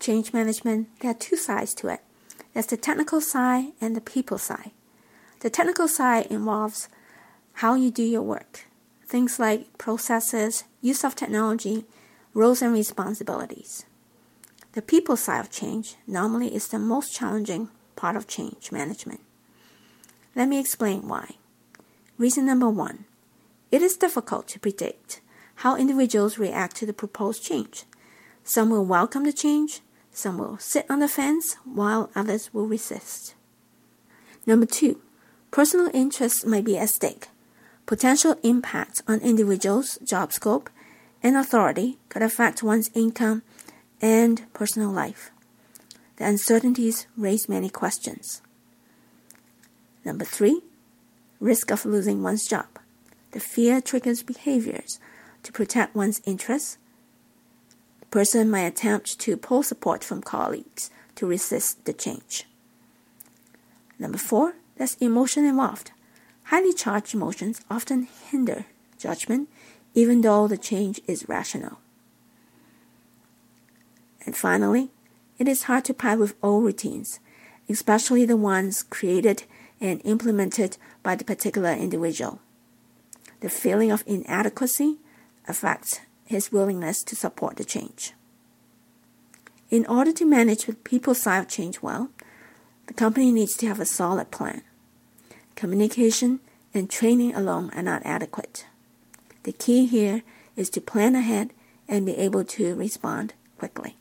change management, there are two sides to it. There's the technical side and the people side. The technical side involves how you do your work, things like processes, use of technology, roles and responsibilities. The people side of change normally is the most challenging part of change management. Let me explain why. Reason number one it is difficult to predict how individuals react to the proposed change. Some will welcome the change, some will sit on the fence, while others will resist. Number two, personal interests may be at stake. Potential impact on individuals' job scope and authority could affect one's income and personal life. The uncertainties raise many questions. Number three, risk of losing one's job. The fear triggers behaviors to protect one's interests. Person might attempt to pull support from colleagues to resist the change. Number four, there's emotion involved. Highly charged emotions often hinder judgment, even though the change is rational. And finally, it is hard to part with old routines, especially the ones created and implemented by the particular individual. The feeling of inadequacy affects his willingness to support the change. In order to manage the people side of change well, the company needs to have a solid plan. Communication and training alone are not adequate. The key here is to plan ahead and be able to respond quickly.